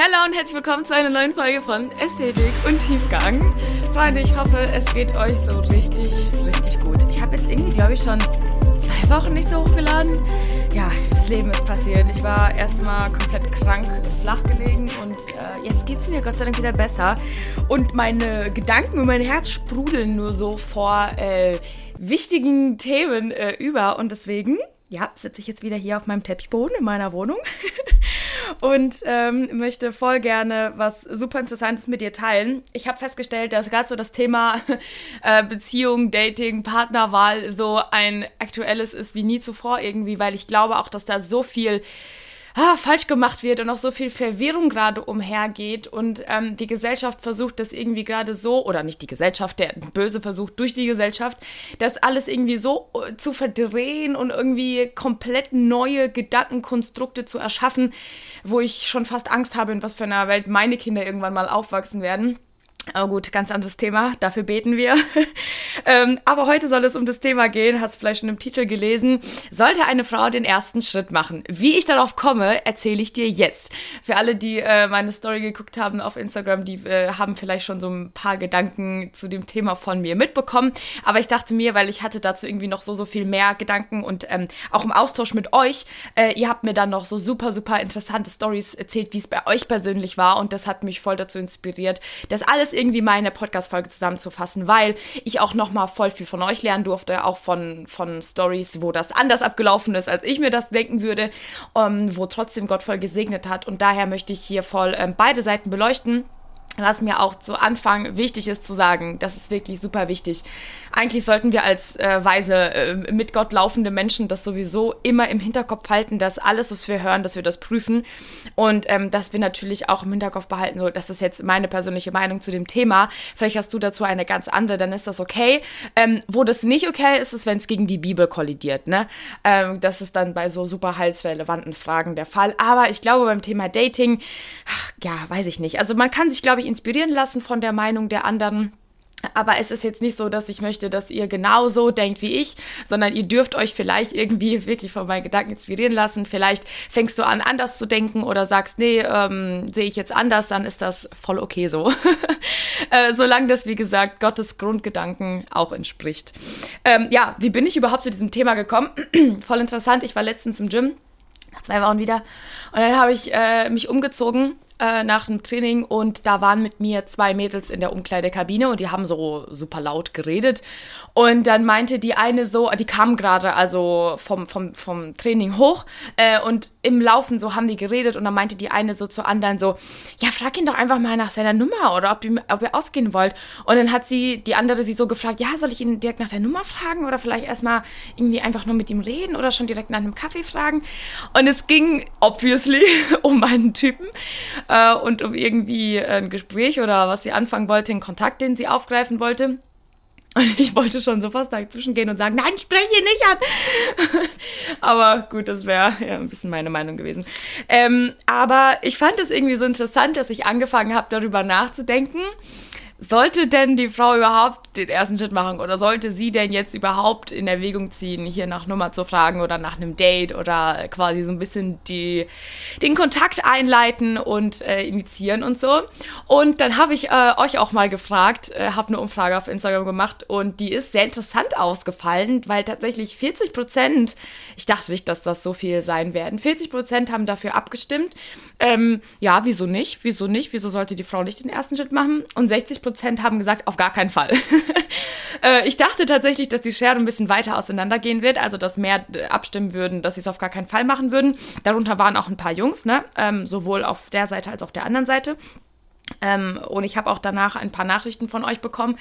Hallo und herzlich willkommen zu einer neuen Folge von Ästhetik und Tiefgang. Freunde, ich hoffe, es geht euch so richtig, richtig gut. Ich habe jetzt irgendwie, glaube ich, schon zwei Wochen nicht so hochgeladen. Ja, das Leben ist passiert. Ich war erstmal komplett krank, flach gelegen und äh, jetzt geht es mir Gott sei Dank wieder besser. Und meine Gedanken und mein Herz sprudeln nur so vor äh, wichtigen Themen äh, über und deswegen ja, sitze ich jetzt wieder hier auf meinem Teppichboden in meiner Wohnung und ähm, möchte voll gerne was super Interessantes mit dir teilen. Ich habe festgestellt, dass gerade so das Thema äh, Beziehung, Dating, Partnerwahl so ein aktuelles ist wie nie zuvor irgendwie, weil ich glaube auch, dass da so viel ah, falsch gemacht wird und auch so viel Verwirrung gerade umhergeht und ähm, die Gesellschaft versucht das irgendwie gerade so, oder nicht die Gesellschaft, der Böse versucht durch die Gesellschaft, das alles irgendwie so äh, zu verdrehen und irgendwie komplett neue Gedankenkonstrukte zu erschaffen, wo ich schon fast Angst habe, in was für einer Welt meine Kinder irgendwann mal aufwachsen werden. Aber gut, ganz anderes Thema, dafür beten wir. ähm, aber heute soll es um das Thema gehen, hast vielleicht schon im Titel gelesen. Sollte eine Frau den ersten Schritt machen? Wie ich darauf komme, erzähle ich dir jetzt. Für alle, die äh, meine Story geguckt haben auf Instagram, die äh, haben vielleicht schon so ein paar Gedanken zu dem Thema von mir mitbekommen. Aber ich dachte mir, weil ich hatte dazu irgendwie noch so, so viel mehr Gedanken und ähm, auch im Austausch mit euch, äh, ihr habt mir dann noch so super, super interessante Stories erzählt, wie es bei euch persönlich war. Und das hat mich voll dazu inspiriert, dass alles irgendwie meine Podcast-Folge zusammenzufassen, weil ich auch noch mal voll viel von euch lernen durfte, auch von, von Stories, wo das anders abgelaufen ist, als ich mir das denken würde, ähm, wo trotzdem Gott voll gesegnet hat. Und daher möchte ich hier voll ähm, beide Seiten beleuchten was mir auch zu Anfang wichtig ist zu sagen, das ist wirklich super wichtig. Eigentlich sollten wir als äh, weise, äh, mit Gott laufende Menschen das sowieso immer im Hinterkopf halten, dass alles, was wir hören, dass wir das prüfen und ähm, dass wir natürlich auch im Hinterkopf behalten, so, das ist jetzt meine persönliche Meinung zu dem Thema. Vielleicht hast du dazu eine ganz andere, dann ist das okay. Ähm, wo das nicht okay ist, ist, wenn es gegen die Bibel kollidiert. Ne? Ähm, das ist dann bei so super heilsrelevanten Fragen der Fall. Aber ich glaube, beim Thema Dating, ach, ja, weiß ich nicht. Also man kann sich, glaube ich, inspirieren lassen von der Meinung der anderen. Aber es ist jetzt nicht so, dass ich möchte, dass ihr genauso denkt wie ich, sondern ihr dürft euch vielleicht irgendwie wirklich von meinen Gedanken inspirieren lassen. Vielleicht fängst du an, anders zu denken oder sagst, nee, ähm, sehe ich jetzt anders, dann ist das voll okay so. äh, solange das, wie gesagt, Gottes Grundgedanken auch entspricht. Ähm, ja, wie bin ich überhaupt zu diesem Thema gekommen? voll interessant. Ich war letztens im Gym, nach zwei Wochen wieder, und dann habe ich äh, mich umgezogen äh, nach dem Training und da waren mit mir zwei Mädels in der Umkleidekabine und die haben so super laut geredet. Und dann meinte die eine so, die kam gerade also vom, vom, vom Training hoch äh, und im Laufen so haben die geredet und dann meinte die eine so zur anderen so, ja, frag ihn doch einfach mal nach seiner Nummer oder ob ihr, ob ihr ausgehen wollt. Und dann hat sie, die andere sie so gefragt, ja, soll ich ihn direkt nach der Nummer fragen oder vielleicht erstmal irgendwie einfach nur mit ihm reden oder schon direkt nach einem Kaffee fragen. Und es ging obviously um einen Typen äh, und um irgendwie ein Gespräch oder was sie anfangen wollte, einen Kontakt, den sie aufgreifen wollte. Und ich wollte schon so fast dazwischen gehen und sagen, nein, spreche nicht an. aber gut, das wäre ja ein bisschen meine Meinung gewesen. Ähm, aber ich fand es irgendwie so interessant, dass ich angefangen habe, darüber nachzudenken sollte denn die Frau überhaupt den ersten Schritt machen oder sollte sie denn jetzt überhaupt in Erwägung ziehen, hier nach Nummer zu fragen oder nach einem Date oder quasi so ein bisschen die, den Kontakt einleiten und äh, initiieren und so. Und dann habe ich äh, euch auch mal gefragt, äh, habe eine Umfrage auf Instagram gemacht und die ist sehr interessant ausgefallen, weil tatsächlich 40 Prozent, ich dachte nicht, dass das so viel sein werden, 40 Prozent haben dafür abgestimmt. Ähm, ja, wieso nicht? Wieso nicht? Wieso sollte die Frau nicht den ersten Schritt machen? Und 60 Prozent haben gesagt, auf gar keinen Fall. äh, ich dachte tatsächlich, dass die Schere ein bisschen weiter auseinandergehen wird, also dass mehr äh, abstimmen würden, dass sie es auf gar keinen Fall machen würden. Darunter waren auch ein paar Jungs, ne? Ähm, sowohl auf der Seite als auch auf der anderen Seite. Ähm, und ich habe auch danach ein paar Nachrichten von euch bekommen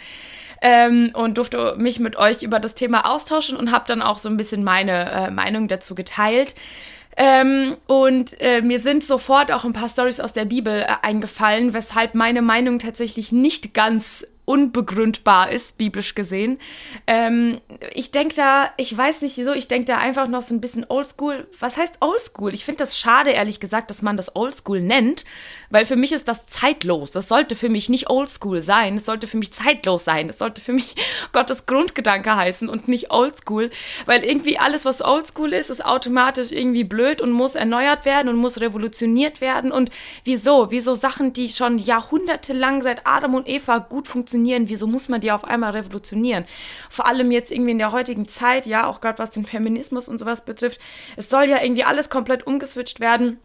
ähm, und durfte mich mit euch über das Thema austauschen und habe dann auch so ein bisschen meine äh, Meinung dazu geteilt. Ähm, und äh, mir sind sofort auch ein paar Stories aus der Bibel äh, eingefallen, weshalb meine Meinung tatsächlich nicht ganz unbegründbar ist, biblisch gesehen. Ähm, ich denke da, ich weiß nicht wieso, ich denke da einfach noch so ein bisschen oldschool. Was heißt oldschool? Ich finde das schade, ehrlich gesagt, dass man das oldschool nennt, weil für mich ist das zeitlos. Das sollte für mich nicht oldschool sein, es sollte für mich zeitlos sein. Es sollte für mich Gottes Grundgedanke heißen und nicht oldschool, weil irgendwie alles, was oldschool ist, ist automatisch irgendwie blöd und muss erneuert werden und muss revolutioniert werden. Und wieso? Wieso Sachen, die schon jahrhundertelang seit Adam und Eva gut funktionieren, wieso muss man die auf einmal revolutionieren? Vor allem jetzt irgendwie in der heutigen Zeit, ja, auch gerade was den Feminismus und sowas betrifft. Es soll ja irgendwie alles komplett umgeswitcht werden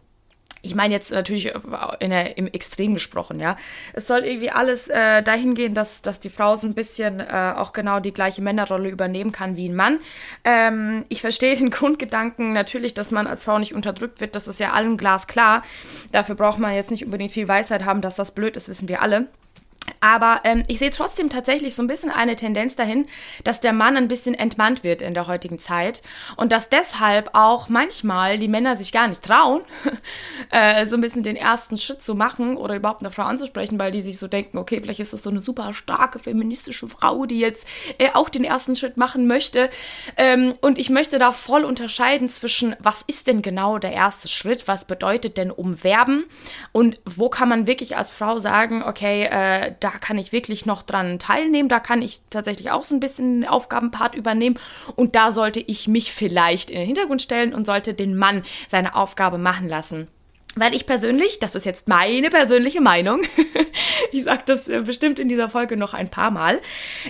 ich meine jetzt natürlich in der, im Extrem gesprochen, ja. Es soll irgendwie alles äh, dahin gehen, dass, dass die Frau so ein bisschen äh, auch genau die gleiche Männerrolle übernehmen kann wie ein Mann. Ähm, ich verstehe den Grundgedanken natürlich, dass man als Frau nicht unterdrückt wird, das ist ja allen glasklar. Dafür braucht man jetzt nicht unbedingt viel Weisheit haben, dass das blöd ist, wissen wir alle. Aber ähm, ich sehe trotzdem tatsächlich so ein bisschen eine Tendenz dahin, dass der Mann ein bisschen entmannt wird in der heutigen Zeit und dass deshalb auch manchmal die Männer sich gar nicht trauen, äh, so ein bisschen den ersten Schritt zu machen oder überhaupt eine Frau anzusprechen, weil die sich so denken, okay, vielleicht ist das so eine super starke feministische Frau, die jetzt äh, auch den ersten Schritt machen möchte. Ähm, und ich möchte da voll unterscheiden zwischen, was ist denn genau der erste Schritt, was bedeutet denn umwerben und wo kann man wirklich als Frau sagen, okay, äh, da kann ich wirklich noch dran teilnehmen, da kann ich tatsächlich auch so ein bisschen den Aufgabenpart übernehmen und da sollte ich mich vielleicht in den Hintergrund stellen und sollte den Mann seine Aufgabe machen lassen. Weil ich persönlich, das ist jetzt meine persönliche Meinung, ich sage das äh, bestimmt in dieser Folge noch ein paar Mal,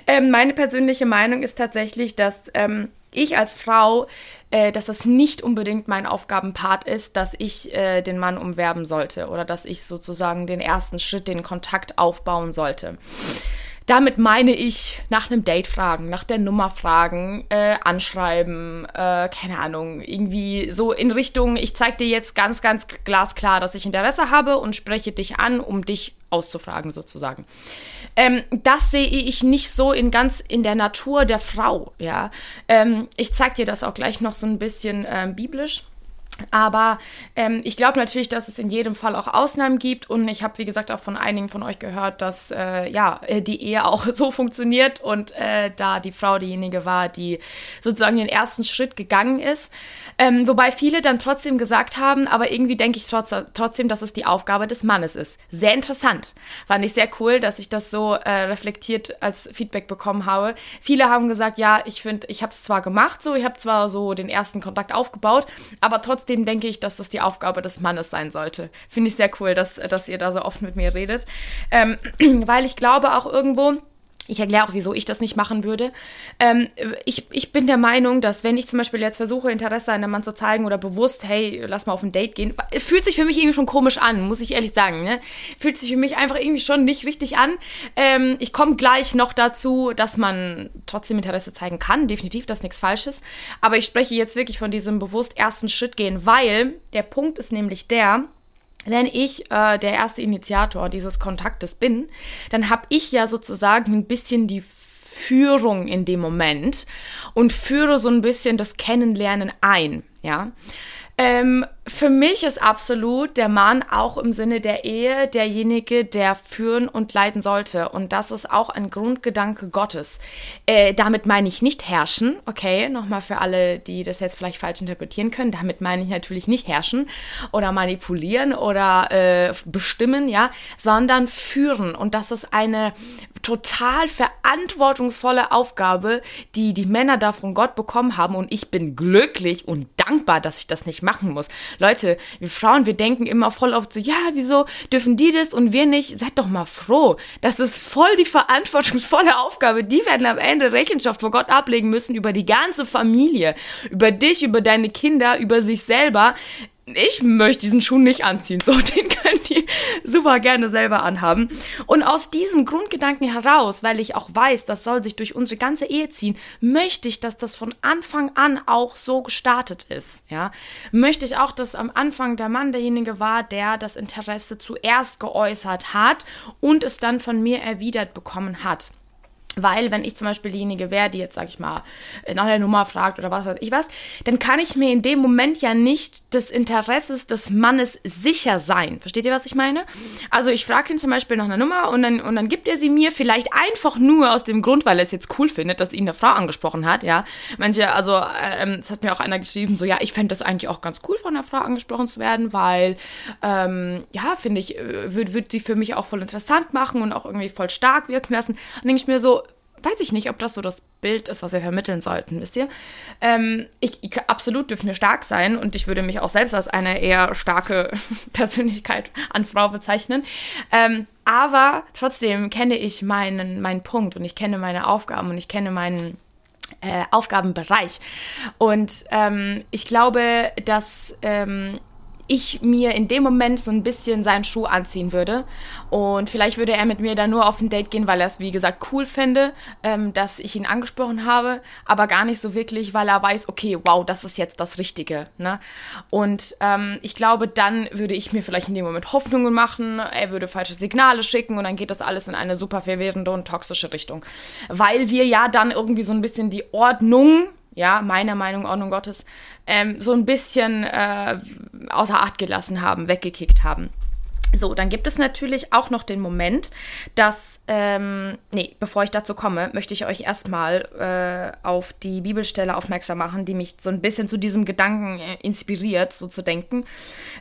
ähm, meine persönliche Meinung ist tatsächlich, dass ähm, ich als Frau, äh, dass das nicht unbedingt mein Aufgabenpart ist, dass ich äh, den Mann umwerben sollte oder dass ich sozusagen den ersten Schritt, den Kontakt aufbauen sollte. Damit meine ich nach einem Date fragen, nach der Nummer fragen, äh, anschreiben, äh, keine Ahnung, irgendwie so in Richtung, ich zeige dir jetzt ganz, ganz glasklar, dass ich Interesse habe und spreche dich an, um dich auszufragen sozusagen. Ähm, das sehe ich nicht so in ganz in der Natur der Frau, ja. Ähm, ich zeige dir das auch gleich noch so ein bisschen ähm, biblisch. Aber ähm, ich glaube natürlich, dass es in jedem Fall auch Ausnahmen gibt und ich habe, wie gesagt, auch von einigen von euch gehört, dass äh, ja äh, die Ehe auch so funktioniert und äh, da die Frau diejenige war, die sozusagen den ersten Schritt gegangen ist. Ähm, wobei viele dann trotzdem gesagt haben, aber irgendwie denke ich trotz, trotzdem, dass es die Aufgabe des Mannes ist. Sehr interessant. Fand ich sehr cool, dass ich das so äh, reflektiert als Feedback bekommen habe. Viele haben gesagt, ja, ich finde, ich habe es zwar gemacht, so, ich habe zwar so den ersten Kontakt aufgebaut, aber trotzdem denke ich, dass das die Aufgabe des Mannes sein sollte. Finde ich sehr cool, dass, dass ihr da so oft mit mir redet. Ähm, weil ich glaube auch irgendwo, ich erkläre auch, wieso ich das nicht machen würde. Ähm, ich, ich bin der Meinung, dass wenn ich zum Beispiel jetzt versuche, Interesse an einem Mann zu zeigen oder bewusst, hey, lass mal auf ein Date gehen, fühlt sich für mich irgendwie schon komisch an, muss ich ehrlich sagen. Ne? Fühlt sich für mich einfach irgendwie schon nicht richtig an. Ähm, ich komme gleich noch dazu, dass man trotzdem Interesse zeigen kann. Definitiv, das ist nichts Falsches. Aber ich spreche jetzt wirklich von diesem bewusst ersten Schritt gehen, weil der Punkt ist nämlich der, wenn ich äh, der erste Initiator dieses Kontaktes bin, dann habe ich ja sozusagen ein bisschen die Führung in dem Moment und führe so ein bisschen das Kennenlernen ein, ja. Ähm, für mich ist absolut der Mann auch im Sinne der Ehe derjenige, der führen und leiten sollte. Und das ist auch ein Grundgedanke Gottes. Äh, damit meine ich nicht herrschen, okay, nochmal für alle, die das jetzt vielleicht falsch interpretieren können. Damit meine ich natürlich nicht herrschen oder manipulieren oder äh, bestimmen, ja, sondern führen. Und das ist eine total verantwortungsvolle Aufgabe, die die Männer da von Gott bekommen haben. Und ich bin glücklich und dankbar, dass ich das nicht machen muss. Leute, wir Frauen, wir denken immer voll oft so, ja, wieso dürfen die das und wir nicht? Seid doch mal froh. Das ist voll die verantwortungsvolle Aufgabe. Die werden am Ende Rechenschaft vor Gott ablegen müssen über die ganze Familie, über dich, über deine Kinder, über sich selber ich möchte diesen Schuh nicht anziehen. So, den könnt ihr super gerne selber anhaben. Und aus diesem Grundgedanken heraus, weil ich auch weiß, das soll sich durch unsere ganze Ehe ziehen, möchte ich, dass das von Anfang an auch so gestartet ist. Ja, möchte ich auch, dass am Anfang der Mann derjenige war, der das Interesse zuerst geäußert hat und es dann von mir erwidert bekommen hat. Weil, wenn ich zum Beispiel diejenige wäre, die jetzt, sag ich mal, nach der Nummer fragt oder was weiß ich was, dann kann ich mir in dem Moment ja nicht des Interesses des Mannes sicher sein. Versteht ihr, was ich meine? Also ich frage ihn zum Beispiel nach einer Nummer und dann, und dann gibt er sie mir vielleicht einfach nur aus dem Grund, weil er es jetzt cool findet, dass ihn eine Frau angesprochen hat, ja. Manche, also ähm, es hat mir auch einer geschrieben, so, ja, ich fände das eigentlich auch ganz cool, von einer Frau angesprochen zu werden, weil, ähm, ja, finde ich, äh, würde würd sie für mich auch voll interessant machen und auch irgendwie voll stark wirken lassen. Und denke ich mir so, weiß ich nicht, ob das so das Bild ist, was wir vermitteln sollten, wisst ihr? Ähm, ich, ich, absolut dürfen wir stark sein und ich würde mich auch selbst als eine eher starke Persönlichkeit an Frau bezeichnen. Ähm, aber trotzdem kenne ich meinen, meinen Punkt und ich kenne meine Aufgaben und ich kenne meinen äh, Aufgabenbereich. Und ähm, ich glaube, dass ähm, ich mir in dem Moment so ein bisschen seinen Schuh anziehen würde. Und vielleicht würde er mit mir dann nur auf ein Date gehen, weil er es, wie gesagt, cool fände, ähm, dass ich ihn angesprochen habe, aber gar nicht so wirklich, weil er weiß, okay, wow, das ist jetzt das Richtige. Ne? Und ähm, ich glaube, dann würde ich mir vielleicht in dem Moment Hoffnungen machen, er würde falsche Signale schicken und dann geht das alles in eine super verwirrende und toxische Richtung. Weil wir ja dann irgendwie so ein bisschen die Ordnung ja, meiner Meinung, Ordnung Gottes, ähm, so ein bisschen äh, außer Acht gelassen haben, weggekickt haben. So, dann gibt es natürlich auch noch den Moment, dass, ähm, nee, bevor ich dazu komme, möchte ich euch erstmal äh, auf die Bibelstelle aufmerksam machen, die mich so ein bisschen zu diesem Gedanken äh, inspiriert, so zu denken.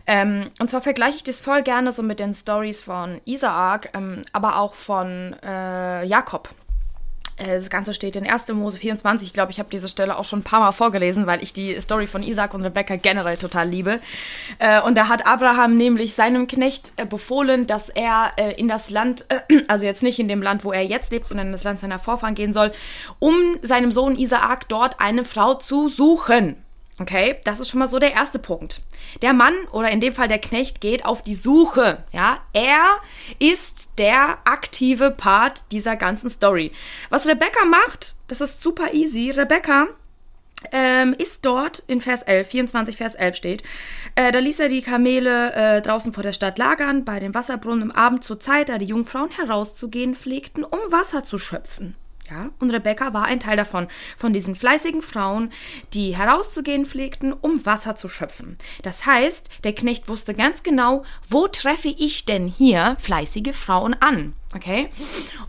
Ähm, und zwar vergleiche ich das voll gerne so mit den Stories von Isaak, ähm, aber auch von äh, Jakob. Äh, das Ganze steht in 1. Mose 24. Ich glaube, ich habe diese Stelle auch schon ein paar Mal vorgelesen, weil ich die Story von Isaac und Rebecca generell total liebe. Äh, und da hat Abraham nämlich seinem Knecht äh, befohlen, dass er in das Land, also jetzt nicht in dem Land, wo er jetzt lebt, sondern in das Land seiner Vorfahren gehen soll, um seinem Sohn Isaak dort eine Frau zu suchen. Okay, das ist schon mal so der erste Punkt. Der Mann oder in dem Fall der Knecht geht auf die Suche. Ja, er ist der aktive Part dieser ganzen Story. Was Rebecca macht, das ist super easy. Rebecca ähm, ist dort in Vers 11, 24 Vers 11 steht, äh, da ließ er die Kamele äh, draußen vor der Stadt lagern, bei dem Wasserbrunnen im Abend zur Zeit, da die Jungfrauen herauszugehen pflegten, um Wasser zu schöpfen. Ja, und Rebecca war ein Teil davon, von diesen fleißigen Frauen, die herauszugehen pflegten, um Wasser zu schöpfen. Das heißt, der Knecht wusste ganz genau, wo treffe ich denn hier fleißige Frauen an? Okay?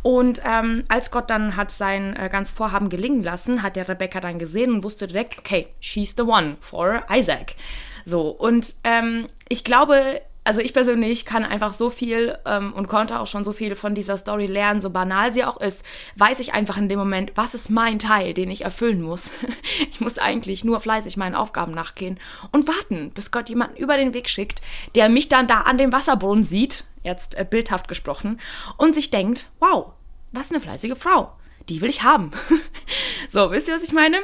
Und ähm, als Gott dann hat sein äh, ganz Vorhaben gelingen lassen, hat der Rebecca dann gesehen und wusste direkt, okay, she's the one for Isaac. So, und ähm, ich glaube, also ich persönlich kann einfach so viel ähm, und konnte auch schon so viel von dieser Story lernen, so banal sie auch ist, weiß ich einfach in dem Moment, was ist mein Teil, den ich erfüllen muss. ich muss eigentlich nur fleißig meinen Aufgaben nachgehen und warten, bis Gott jemanden über den Weg schickt, der mich dann da an dem Wasserbrunnen sieht, jetzt äh, bildhaft gesprochen, und sich denkt, wow, was eine fleißige Frau. Die will ich haben. so, wisst ihr, was ich meine?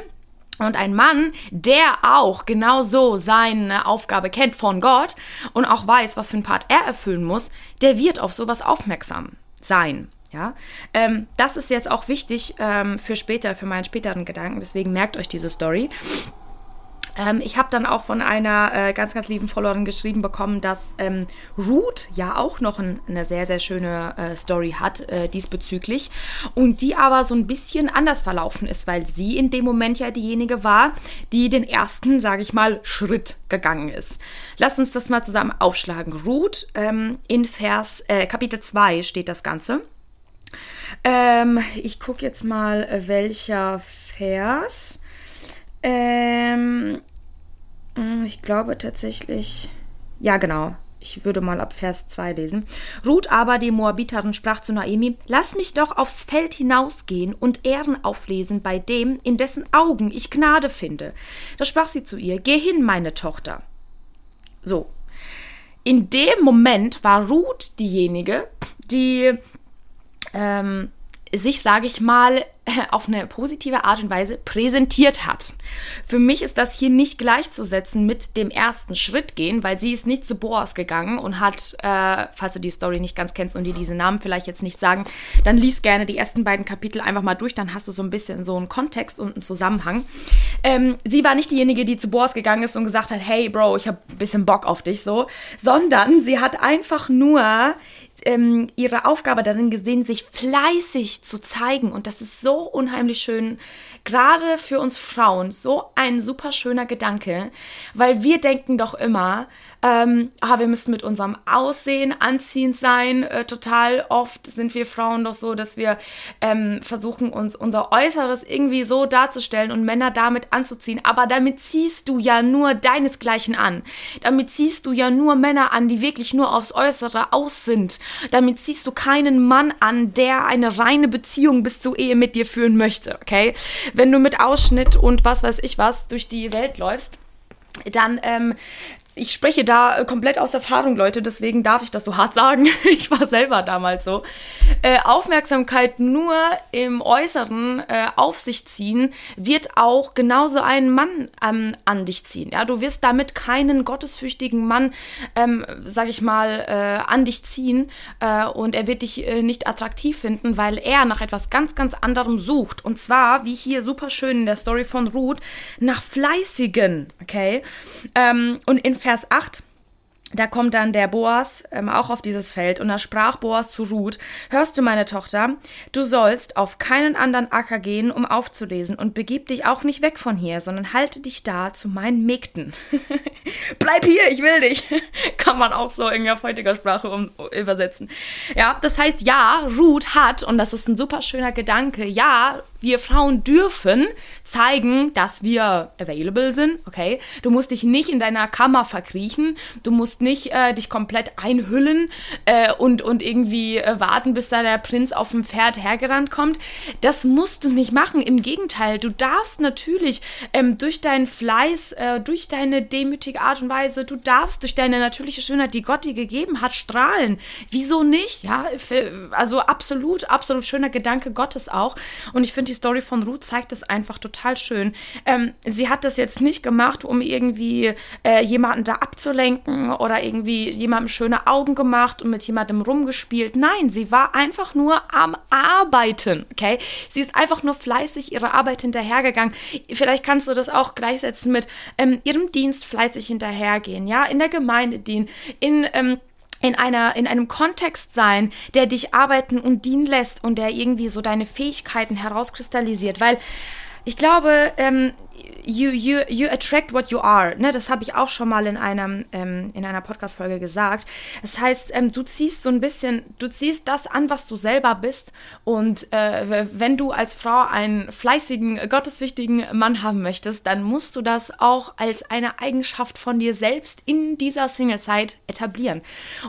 Und ein Mann, der auch genau so seine Aufgabe kennt von Gott und auch weiß, was für ein Part er erfüllen muss, der wird auf sowas aufmerksam sein. Ja, ähm, das ist jetzt auch wichtig ähm, für später, für meinen späteren Gedanken. Deswegen merkt euch diese Story. Ähm, ich habe dann auch von einer äh, ganz, ganz lieben Followerin geschrieben bekommen, dass ähm, Root ja auch noch ein, eine sehr, sehr schöne äh, Story hat äh, diesbezüglich und die aber so ein bisschen anders verlaufen ist, weil sie in dem Moment ja diejenige war, die den ersten, sage ich mal, Schritt gegangen ist. Lass uns das mal zusammen aufschlagen. Ruth ähm, in Vers, äh, Kapitel 2 steht das Ganze. Ähm, ich gucke jetzt mal, äh, welcher Vers. Ähm, mm, ich glaube tatsächlich. Ja, genau. Ich würde mal ab Vers 2 lesen. Ruth aber, die Moabiterin, sprach zu Naomi: Lass mich doch aufs Feld hinausgehen und Ehren auflesen bei dem, in dessen Augen ich Gnade finde. Da sprach sie zu ihr: Geh hin, meine Tochter. So. In dem Moment war Ruth diejenige, die ähm, sich, sage ich mal, auf eine positive Art und Weise präsentiert hat. Für mich ist das hier nicht gleichzusetzen mit dem ersten Schritt gehen, weil sie ist nicht zu Boas gegangen und hat, äh, falls du die Story nicht ganz kennst und dir diese Namen vielleicht jetzt nicht sagen, dann lies gerne die ersten beiden Kapitel einfach mal durch, dann hast du so ein bisschen so einen Kontext und einen Zusammenhang. Ähm, sie war nicht diejenige, die zu Boas gegangen ist und gesagt hat, hey Bro, ich habe ein bisschen Bock auf dich so, sondern sie hat einfach nur ähm, ihre Aufgabe darin gesehen, sich fleißig zu zeigen. Und das ist so unheimlich schön, gerade für uns Frauen, so ein super schöner Gedanke, weil wir denken doch immer, ähm, ah, wir müssen mit unserem Aussehen anziehend sein. Äh, total oft sind wir Frauen doch so, dass wir ähm, versuchen, uns unser Äußeres irgendwie so darzustellen und Männer damit anzuziehen. Aber damit ziehst du ja nur deinesgleichen an. Damit ziehst du ja nur Männer an, die wirklich nur aufs Äußere aus sind. Damit ziehst du keinen Mann an, der eine reine Beziehung bis zur Ehe mit dir führen möchte, okay? Wenn du mit Ausschnitt und was weiß ich was durch die Welt läufst, dann ähm, ich spreche da äh, komplett aus Erfahrung, Leute, deswegen darf ich das so hart sagen. Ich war selber damals so. Äh, Aufmerksamkeit nur im Äußeren äh, auf sich ziehen, wird auch genauso einen Mann ähm, an dich ziehen. Ja, du wirst damit keinen gottesfürchtigen Mann, ähm, sag ich mal, äh, an dich ziehen äh, und er wird dich äh, nicht attraktiv finden, weil er nach etwas ganz, ganz anderem sucht. Und zwar, wie hier super schön in der Story von Ruth, nach fleißigen, okay? Ähm, und in 8 da kommt dann der Boas ähm, auch auf dieses Feld und da sprach Boas zu Ruth, hörst du meine Tochter, du sollst auf keinen anderen Acker gehen, um aufzulesen und begib dich auch nicht weg von hier, sondern halte dich da zu meinen Mägden. Bleib hier, ich will dich. Kann man auch so irgendwie auf heutiger Sprache um, übersetzen. Ja, das heißt, ja, Ruth hat, und das ist ein super schöner Gedanke, ja, wir Frauen dürfen zeigen, dass wir available sind, okay? Du musst dich nicht in deiner Kammer verkriechen, du musst nicht äh, dich komplett einhüllen äh, und, und irgendwie äh, warten, bis da der Prinz auf dem Pferd hergerannt kommt. Das musst du nicht machen. Im Gegenteil, du darfst natürlich ähm, durch deinen Fleiß, äh, durch deine demütige Art und Weise, du darfst durch deine natürliche Schönheit, die Gott dir gegeben hat, strahlen. Wieso nicht? Ja, also absolut, absolut schöner Gedanke Gottes auch. Und ich finde, die Story von Ruth zeigt es einfach total schön. Ähm, sie hat das jetzt nicht gemacht, um irgendwie äh, jemanden da abzulenken oder irgendwie jemandem schöne Augen gemacht und mit jemandem rumgespielt. Nein, sie war einfach nur am Arbeiten, okay? Sie ist einfach nur fleißig ihrer Arbeit hinterhergegangen. Vielleicht kannst du das auch gleichsetzen mit ähm, ihrem Dienst fleißig hinterhergehen, ja? In der Gemeinde dienen, in ähm, in einer in einem Kontext sein, der dich arbeiten und dienen lässt und der irgendwie so deine Fähigkeiten herauskristallisiert, weil ich glaube, ähm, you, you, you attract what you are. Ne? Das habe ich auch schon mal in, einem, ähm, in einer Podcast-Folge gesagt. Das heißt, ähm, du ziehst so ein bisschen, du ziehst das an, was du selber bist. Und äh, wenn du als Frau einen fleißigen, gotteswichtigen Mann haben möchtest, dann musst du das auch als eine Eigenschaft von dir selbst in dieser Singlezeit etablieren.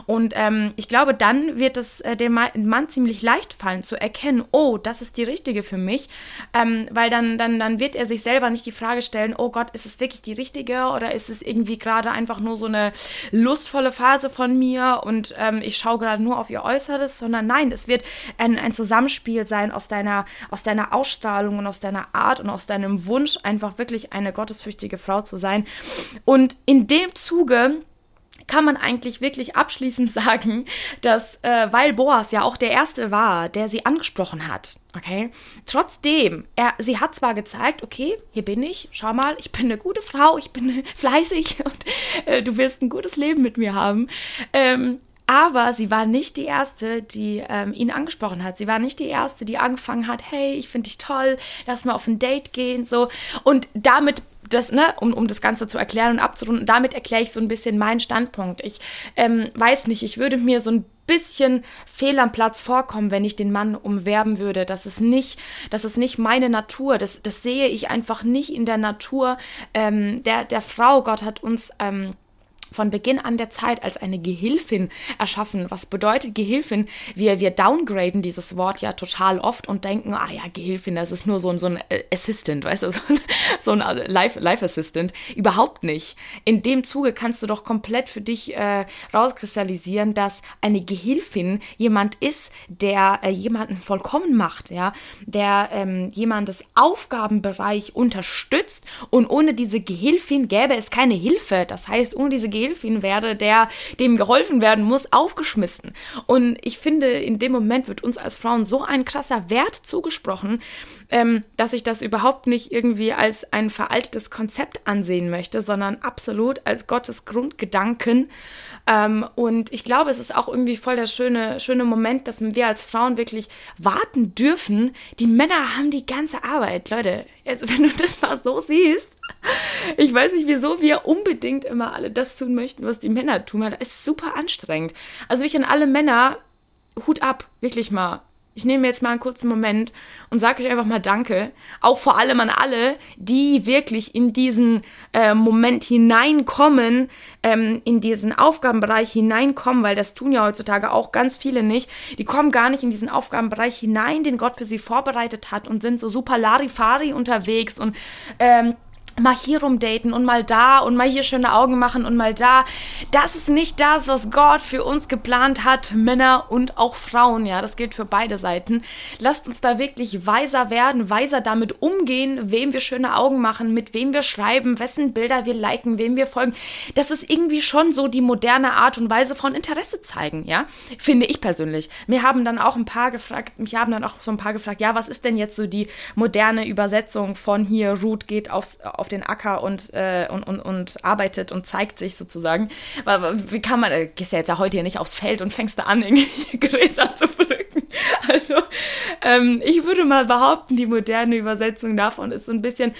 Und ähm, ich glaube, dann wird es äh, dem Mann ziemlich leicht fallen zu erkennen, oh, das ist die richtige für mich. Ähm, weil dann, dann, dann wird er sich selber nicht die Frage stellen, oh Gott, ist es wirklich die richtige oder ist es irgendwie gerade einfach nur so eine lustvolle Phase von mir und ähm, ich schaue gerade nur auf ihr Äußeres, sondern nein, es wird ein, ein Zusammenspiel sein aus deiner, aus deiner Ausstrahlung und aus deiner Art und aus deinem Wunsch, einfach wirklich eine gottesfürchtige Frau zu sein. Und in dem Zuge kann man eigentlich wirklich abschließend sagen, dass, äh, weil Boas ja auch der Erste war, der sie angesprochen hat, okay, trotzdem, er, sie hat zwar gezeigt, okay, hier bin ich, schau mal, ich bin eine gute Frau, ich bin fleißig und äh, du wirst ein gutes Leben mit mir haben, ähm, aber sie war nicht die Erste, die ähm, ihn angesprochen hat. Sie war nicht die Erste, die angefangen hat, hey, ich finde dich toll, lass mal auf ein Date gehen, so. Und damit das, ne, um, um das Ganze zu erklären und abzurunden, damit erkläre ich so ein bisschen meinen Standpunkt. Ich ähm, weiß nicht, ich würde mir so ein bisschen fehl am Platz vorkommen, wenn ich den Mann umwerben würde. Das ist nicht, das ist nicht meine Natur. Das, das sehe ich einfach nicht in der Natur ähm, der, der Frau. Gott hat uns ähm, von Beginn an der Zeit als eine Gehilfin erschaffen. Was bedeutet Gehilfin? Wir, wir downgraden dieses Wort ja total oft und denken, ah ja, Gehilfin, das ist nur so ein, so ein äh, Assistant, weißt du, so ein, so ein äh, Life, Life Assistant. Überhaupt nicht. In dem Zuge kannst du doch komplett für dich äh, rauskristallisieren, dass eine Gehilfin jemand ist, der äh, jemanden vollkommen macht, ja, der ähm, jemandes Aufgabenbereich unterstützt und ohne diese Gehilfin gäbe es keine Hilfe. Das heißt, ohne diese Gehilfin Delfin wäre, der dem geholfen werden muss, aufgeschmissen. Und ich finde, in dem Moment wird uns als Frauen so ein krasser Wert zugesprochen, ähm, dass ich das überhaupt nicht irgendwie als ein veraltetes Konzept ansehen möchte, sondern absolut als Gottes Grundgedanken. Ähm, und ich glaube, es ist auch irgendwie voll der schöne, schöne Moment, dass wir als Frauen wirklich warten dürfen. Die Männer haben die ganze Arbeit, Leute. Also wenn du das mal so siehst, ich weiß nicht, wieso wir unbedingt immer alle das tun möchten, was die Männer tun. Das ist super anstrengend. Also ich an alle Männer, Hut ab, wirklich mal. Ich nehme jetzt mal einen kurzen Moment und sage euch einfach mal Danke. Auch vor allem an alle, die wirklich in diesen äh, Moment hineinkommen, ähm, in diesen Aufgabenbereich hineinkommen, weil das tun ja heutzutage auch ganz viele nicht. Die kommen gar nicht in diesen Aufgabenbereich hinein, den Gott für sie vorbereitet hat und sind so super Larifari unterwegs und ähm, mal hier rumdaten und mal da und mal hier schöne Augen machen und mal da. Das ist nicht das, was Gott für uns geplant hat, Männer und auch Frauen, ja, das gilt für beide Seiten. Lasst uns da wirklich weiser werden, weiser damit umgehen, wem wir schöne Augen machen, mit wem wir schreiben, wessen Bilder wir liken, wem wir folgen. Das ist irgendwie schon so die moderne Art und Weise von Interesse zeigen, ja, finde ich persönlich. Mir haben dann auch ein paar gefragt, mich haben dann auch so ein paar gefragt, ja, was ist denn jetzt so die moderne Übersetzung von hier, Ruth geht aufs auf den Acker und, äh, und, und, und arbeitet und zeigt sich sozusagen. Wie kann man, du gehst ja jetzt ja heute hier nicht aufs Feld und fängst da an, irgendwie Gräser zu pflücken. Also, ähm, ich würde mal behaupten, die moderne Übersetzung davon ist so ein bisschen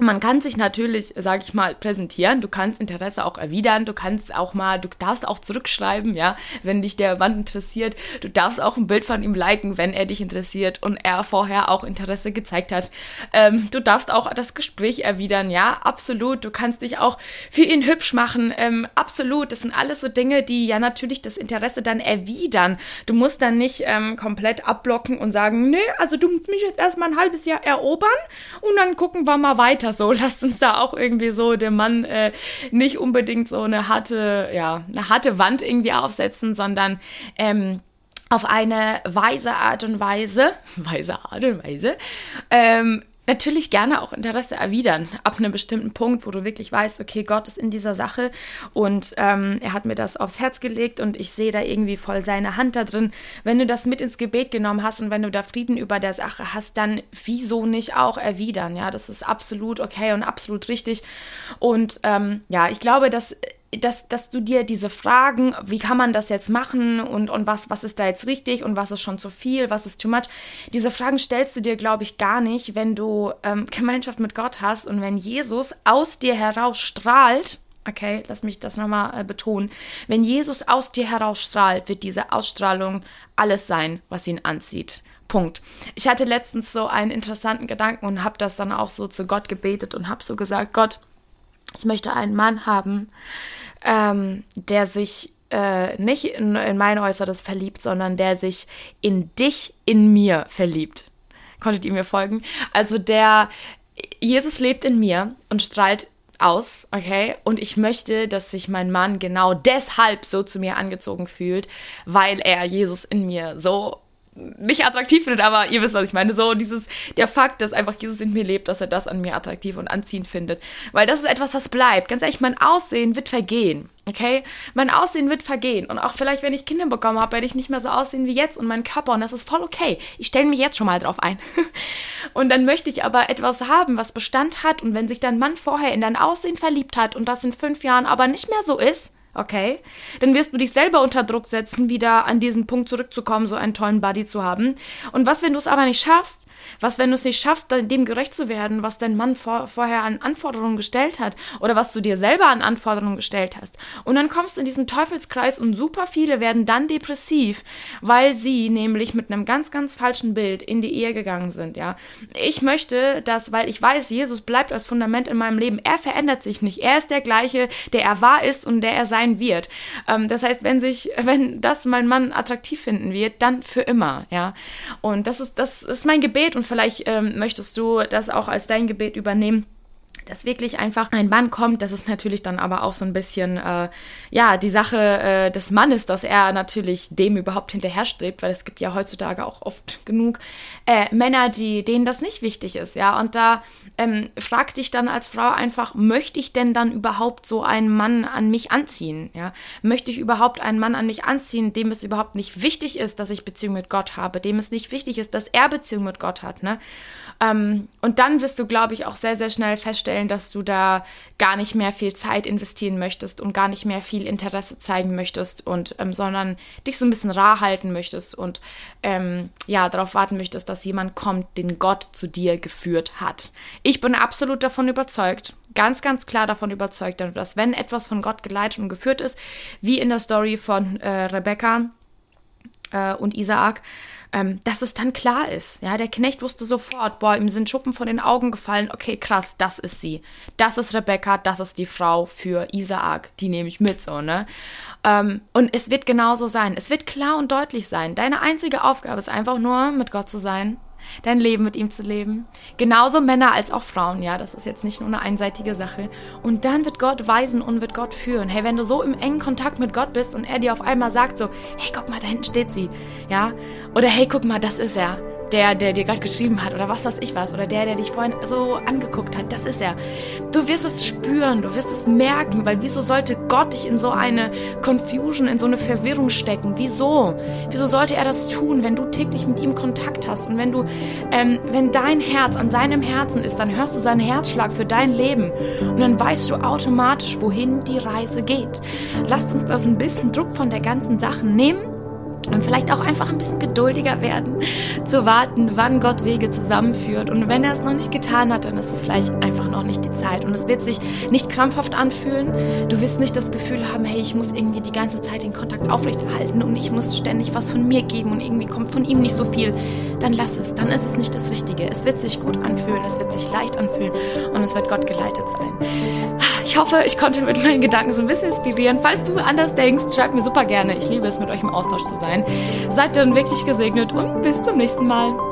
man kann sich natürlich, sage ich mal, präsentieren. Du kannst Interesse auch erwidern. Du kannst auch mal, du darfst auch zurückschreiben, ja, wenn dich der Mann interessiert. Du darfst auch ein Bild von ihm liken, wenn er dich interessiert und er vorher auch Interesse gezeigt hat. Ähm, du darfst auch das Gespräch erwidern, ja, absolut. Du kannst dich auch für ihn hübsch machen, ähm, absolut. Das sind alles so Dinge, die ja natürlich das Interesse dann erwidern. Du musst dann nicht ähm, komplett abblocken und sagen, nee, also du musst mich jetzt erstmal ein halbes Jahr erobern und dann gucken wir mal weiter weiter so. Lasst uns da auch irgendwie so dem Mann äh, nicht unbedingt so eine harte, ja, eine harte Wand irgendwie aufsetzen, sondern ähm, auf eine weise Art und Weise, weise Art und Weise, ähm, natürlich gerne auch Interesse erwidern, ab einem bestimmten Punkt, wo du wirklich weißt, okay, Gott ist in dieser Sache und ähm, er hat mir das aufs Herz gelegt und ich sehe da irgendwie voll seine Hand da drin. Wenn du das mit ins Gebet genommen hast und wenn du da Frieden über der Sache hast, dann wieso nicht auch erwidern? Ja, das ist absolut okay und absolut richtig. Und ähm, ja, ich glaube, dass dass, dass du dir diese Fragen, wie kann man das jetzt machen und, und was, was ist da jetzt richtig und was ist schon zu viel, was ist too much, diese Fragen stellst du dir, glaube ich, gar nicht, wenn du ähm, Gemeinschaft mit Gott hast und wenn Jesus aus dir heraus strahlt, okay, lass mich das nochmal äh, betonen, wenn Jesus aus dir heraus strahlt, wird diese Ausstrahlung alles sein, was ihn anzieht. Punkt. Ich hatte letztens so einen interessanten Gedanken und habe das dann auch so zu Gott gebetet und habe so gesagt, Gott, ich möchte einen Mann haben, ähm, der sich äh, nicht in, in mein Äußeres verliebt, sondern der sich in dich, in mir verliebt. Konntet ihr mir folgen? Also der, Jesus lebt in mir und strahlt aus, okay? Und ich möchte, dass sich mein Mann genau deshalb so zu mir angezogen fühlt, weil er Jesus in mir so nicht attraktiv findet, aber ihr wisst, was ich meine. So dieses, der Fakt, dass einfach Jesus in mir lebt, dass er das an mir attraktiv und anziehend findet. Weil das ist etwas, was bleibt. Ganz ehrlich, mein Aussehen wird vergehen. Okay? Mein Aussehen wird vergehen. Und auch vielleicht, wenn ich Kinder bekommen habe, werde ich nicht mehr so aussehen wie jetzt und mein Körper. Und das ist voll okay. Ich stelle mich jetzt schon mal drauf ein. und dann möchte ich aber etwas haben, was Bestand hat. Und wenn sich dein Mann vorher in dein Aussehen verliebt hat und das in fünf Jahren aber nicht mehr so ist, okay? Dann wirst du dich selber unter Druck setzen, wieder an diesen Punkt zurückzukommen, so einen tollen Buddy zu haben. Und was, wenn du es aber nicht schaffst? Was, wenn du es nicht schaffst, dem gerecht zu werden, was dein Mann vor, vorher an Anforderungen gestellt hat oder was du dir selber an Anforderungen gestellt hast? Und dann kommst du in diesen Teufelskreis und super viele werden dann depressiv, weil sie nämlich mit einem ganz, ganz falschen Bild in die Ehe gegangen sind, ja. Ich möchte das, weil ich weiß, Jesus bleibt als Fundament in meinem Leben. Er verändert sich nicht. Er ist der gleiche, der er war ist und der er sein wird. Ähm, das heißt, wenn sich, wenn das mein Mann attraktiv finden wird, dann für immer, ja. Und das ist, das ist mein Gebet und vielleicht ähm, möchtest du das auch als dein Gebet übernehmen dass wirklich einfach ein Mann kommt. Das ist natürlich dann aber auch so ein bisschen, äh, ja, die Sache äh, des Mannes, dass er natürlich dem überhaupt hinterherstrebt, weil es gibt ja heutzutage auch oft genug äh, Männer, die, denen das nicht wichtig ist, ja. Und da ähm, frag dich dann als Frau einfach, möchte ich denn dann überhaupt so einen Mann an mich anziehen, ja? Möchte ich überhaupt einen Mann an mich anziehen, dem es überhaupt nicht wichtig ist, dass ich Beziehung mit Gott habe, dem es nicht wichtig ist, dass er Beziehung mit Gott hat, ne? Ähm, und dann wirst du, glaube ich, auch sehr, sehr schnell feststellen, dass du da gar nicht mehr viel Zeit investieren möchtest und gar nicht mehr viel Interesse zeigen möchtest und ähm, sondern dich so ein bisschen rar halten möchtest und ähm, ja, darauf warten möchtest, dass jemand kommt, den Gott zu dir geführt hat. Ich bin absolut davon überzeugt, ganz, ganz klar davon überzeugt, dass wenn etwas von Gott geleitet und geführt ist, wie in der Story von äh, Rebecca äh, und Isaak, ähm, dass es dann klar ist. Ja, der Knecht wusste sofort, boah, ihm sind Schuppen von den Augen gefallen. Okay, krass, das ist sie. Das ist Rebecca, das ist die Frau für Isaak. Die nehme ich mit, so, ne? Ähm, und es wird genauso sein. Es wird klar und deutlich sein. Deine einzige Aufgabe ist einfach nur, mit Gott zu sein dein Leben mit ihm zu leben. Genauso Männer als auch Frauen, ja, das ist jetzt nicht nur eine einseitige Sache. Und dann wird Gott weisen und wird Gott führen. Hey, wenn du so im engen Kontakt mit Gott bist und er dir auf einmal sagt so, hey, guck mal, da hinten steht sie, ja, oder hey, guck mal, das ist er der, der dir gerade geschrieben hat oder was weiß ich was oder der, der dich vorhin so angeguckt hat, das ist er. Du wirst es spüren, du wirst es merken, weil wieso sollte Gott dich in so eine Confusion, in so eine Verwirrung stecken? Wieso? Wieso sollte er das tun, wenn du täglich mit ihm Kontakt hast und wenn du, ähm, wenn dein Herz an seinem Herzen ist, dann hörst du seinen Herzschlag für dein Leben und dann weißt du automatisch, wohin die Reise geht. Lasst uns das ein bisschen Druck von der ganzen Sache nehmen und vielleicht auch einfach ein bisschen geduldiger werden, zu warten, wann Gott Wege zusammenführt. Und wenn er es noch nicht getan hat, dann ist es vielleicht einfach noch nicht die Zeit. Und es wird sich nicht krampfhaft anfühlen. Du wirst nicht das Gefühl haben, hey, ich muss irgendwie die ganze Zeit den Kontakt aufrechterhalten und ich muss ständig was von mir geben und irgendwie kommt von ihm nicht so viel. Dann lass es, dann ist es nicht das Richtige. Es wird sich gut anfühlen, es wird sich leicht anfühlen und es wird Gott geleitet sein. Ich hoffe, ich konnte mit meinen Gedanken so ein bisschen inspirieren. Falls du anders denkst, schreib mir super gerne. Ich liebe es, mit euch im Austausch zu sein. Seid dann wirklich gesegnet und bis zum nächsten Mal.